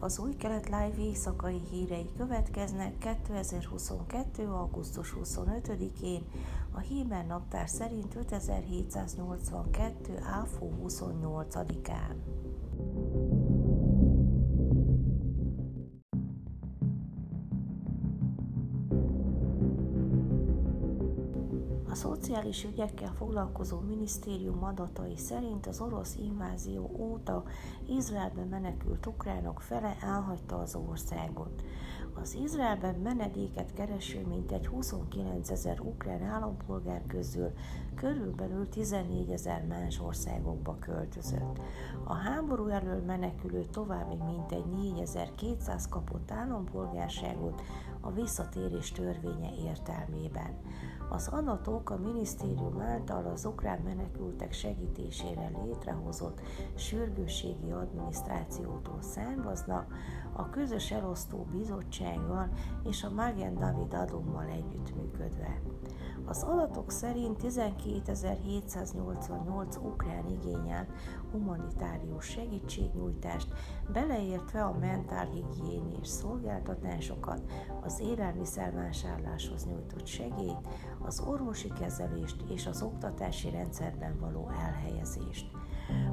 az új kelet live éjszakai hírei következnek 2022. augusztus 25-én, a Héber naptár szerint 5782. áfó 28-án. A szociális ügyekkel foglalkozó minisztérium adatai szerint az orosz invázió óta Izraelben menekült ukránok fele elhagyta az országot. Az Izraelben menedéket kereső mintegy 29 ezer ukrán állampolgár közül körülbelül 14 ezer más országokba költözött. A háború elől menekülő további mintegy 4200 kapott állampolgárságot a visszatérés törvénye értelmében. Az adatok a minisztérium által az ukrán menekültek segítésére létrehozott sürgősségi adminisztrációtól származnak, a közös elosztó bizottsággal és a Magen David Adummal együttműködve. Az adatok szerint 12.788 ukrán igényel humanitárius segítségnyújtást, beleértve a mentálhigiénés szolgáltatásokat, az élelmiszervásárláshoz nyújtott segélyt, az orvosi kezelést és az oktatási rendszerben való elhelyezést.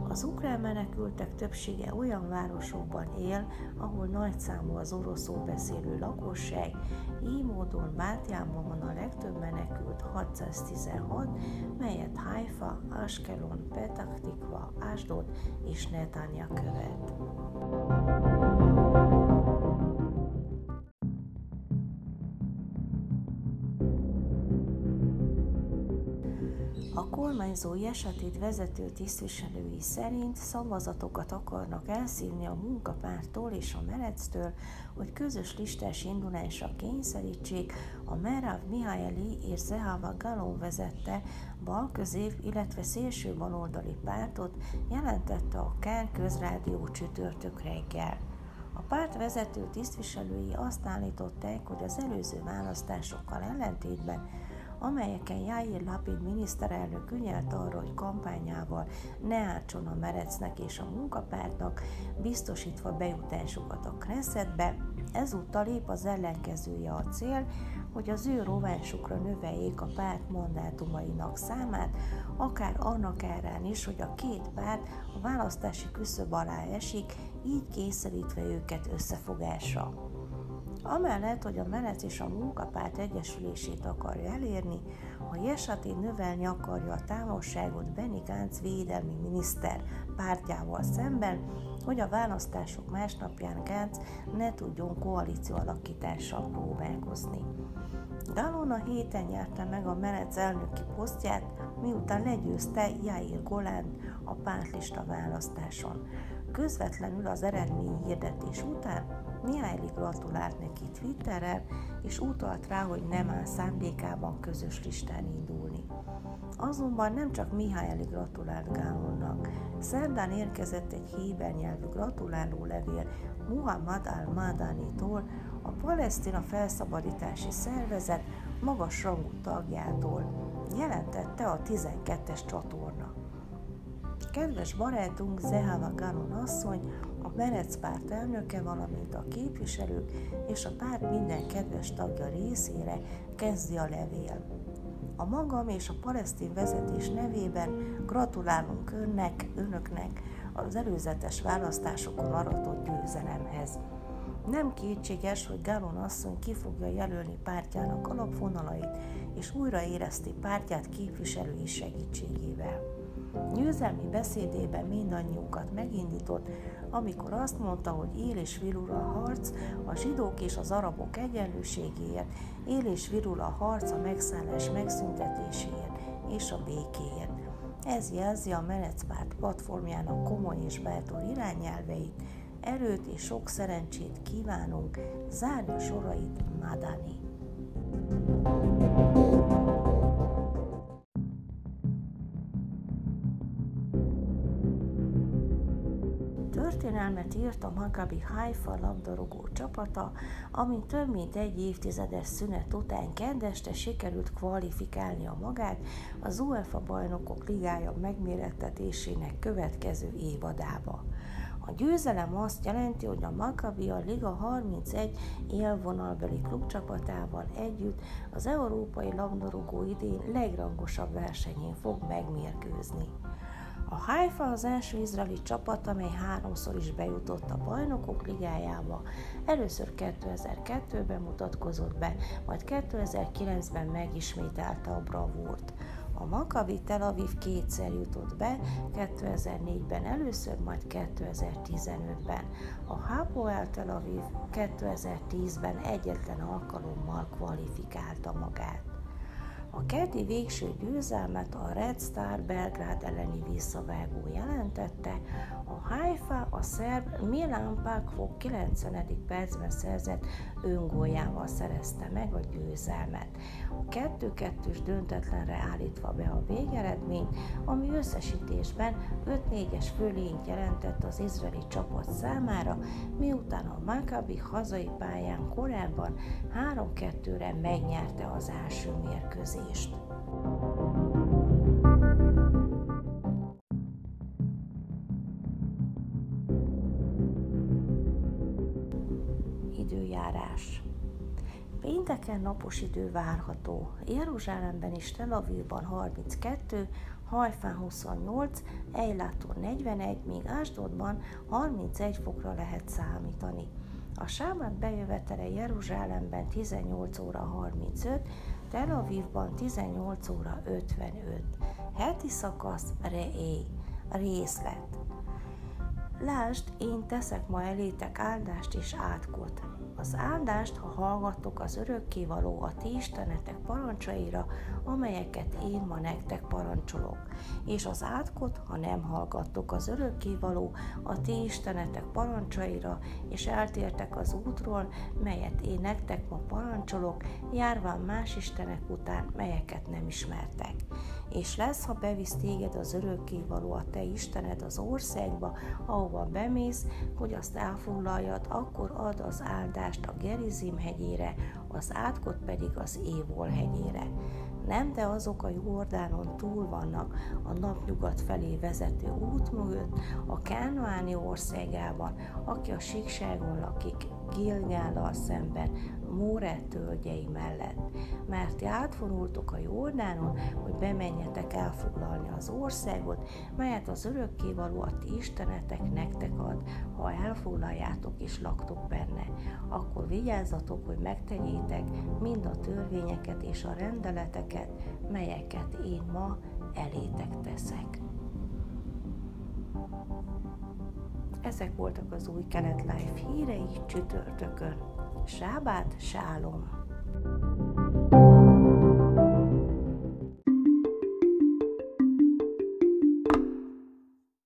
Az ukrán menekültek többsége olyan városokban él, ahol nagyszámú az oroszul beszélő lakosság, így módon Bátyában van a legtöbb menekült 616, melyet Haifa, Askelon, Petah Tikva, Asdod és Netanya követ. A kormányzó Jesatid vezető tisztviselői szerint szavazatokat akarnak elszívni a munkapártól és a merectől, hogy közös listás indulásra kényszerítsék a Merav Mihaeli és Zehava Galon vezette balközép, illetve szélső baloldali pártot, jelentette a Kán közrádió csütörtök reggel. A párt vezető tisztviselői azt állították, hogy az előző választásokkal ellentétben amelyeken Jair Lapid miniszterelnök ügyelt arra, hogy kampányával ne átson a Merecnek és a munkapártnak, biztosítva bejutásukat a Knessetbe, ezúttal lép az ellenkezője a cél, hogy az ő rovásukra növeljék a párt mandátumainak számát, akár annak árán is, hogy a két párt a választási küszöb alá esik, így kényszerítve őket összefogásra. Amellett, hogy a menet és a munkapárt egyesülését akarja elérni, a Jesati növelni akarja a távolságot Benny Gantz védelmi miniszter pártjával szemben, hogy a választások másnapján Gantz ne tudjon koalíció alakítással próbálkozni. Gallon a héten nyerte meg a Menec elnöki posztját, miután legyőzte Jair Golán a pártlista választáson. Közvetlenül az eredmény hirdetés után Mihály gratulált neki Twitterrel, és utalt rá, hogy nem áll szándékában közös listán indulni. Azonban nem csak Mihály gratulált Gálonnak. Szerdán érkezett egy héber nyelvű gratuláló levél Muhammad al-Madani-tól, a palesztina felszabadítási szervezet magas rangú tagjától, jelentette a 12-es csatorna. Kedves barátunk Zehava asszony a Merec párt elnöke, valamint a képviselők és a párt minden kedves tagja részére kezdi a levél. A magam és a palesztin vezetés nevében gratulálunk önnek, önöknek az előzetes választásokon aratott győzelemhez. Nem kétséges, hogy Gálon asszony ki fogja jelölni pártjának alapvonalait, és újra érezti pártját képviselői segítségével. Győzelmi beszédében mindannyiunkat megindított, amikor azt mondta, hogy él és virul a harc a zsidók és az arabok egyenlőségéért, él és virul a harc a megszállás megszüntetéséért és a békéért. Ez jelzi a Melecpárt platformjának komoly és bátor irányelveit, erőt és sok szerencsét kívánunk, zárja sorait Madani. Történelmet írt a Maccabi Haifa labdarúgó csapata, amin több mint egy évtizedes szünet után kedveste sikerült kvalifikálnia magát az UEFA bajnokok ligája megmérettetésének következő évadába. A győzelem azt jelenti, hogy a Maccabi a Liga 31 élvonalbeli klubcsapatával együtt az európai labdarúgó idén legrangosabb versenyén fog megmérkőzni. A Haifa az első izraeli csapat, amely háromszor is bejutott a bajnokok ligájába. Először 2002-ben mutatkozott be, majd 2009-ben megismételte a bravúrt. A Maccabi Tel Aviv kétszer jutott be, 2004-ben először, majd 2015-ben. A Hapoel Tel Aviv 2010-ben egyetlen alkalommal kvalifikálta magát. A keddi végső győzelmet a Red Star Belgrád elleni visszavágó jelentette, a Haifa a szerb Milan Pakfok 90. percben szerzett öngójával szerezte meg a győzelmet. A 2-2-s döntetlenre állítva be a végeredményt, ami összesítésben 5-4-es fölényt jelentett az izraeli csapat számára, miután a Maccabi hazai pályán korábban 3-2-re megnyerte az első mérkőzést. Időjárás. Pénteken napos idő várható. Jeruzsálemben és Tel Avivban 32, Hajfán 28, Eiláton 41, míg Ásdodban 31 fokra lehet számítani. A sámát bejövetele Jeruzsálemben 18 óra 35, Tel Avivban 18 óra 55. Heti szakasz Reé. Részlet. Lásd, én teszek ma elétek áldást és átkot. Az áldást, ha hallgattok az örökkévaló a ti istenetek parancsaira, amelyeket én ma nektek parancsolok, és az átkot, ha nem hallgattok az örökkévaló a ti istenetek parancsaira, és eltértek az útról, melyet én nektek ma parancsolok, járván más istenek után, melyeket nem ismertek és lesz, ha bevisz téged az örökkévaló a te Istened az országba, ahova bemész, hogy azt elfoglaljad, akkor ad az áldást a Gerizim hegyére, az átkot pedig az Évol hegyére. Nem, de azok a Jordánon túl vannak a napnyugat felé vezető út mögött, a Kánoáni országában, aki a síkságon lakik, Gilgállal szemben, Móre tölgyei mellett, mert ti átvonultok a Jordánon, hogy bemenjetek elfoglalni az országot, melyet az örökkévaló a ti istenetek nektek ad, ha elfoglaljátok és laktok benne. Akkor vigyázzatok, hogy megtegyétek mind a törvényeket és a rendeleteket, melyeket én ma elétek teszek. Ezek voltak az új Kelet Life hírei csütörtökön. Sábát, sálom!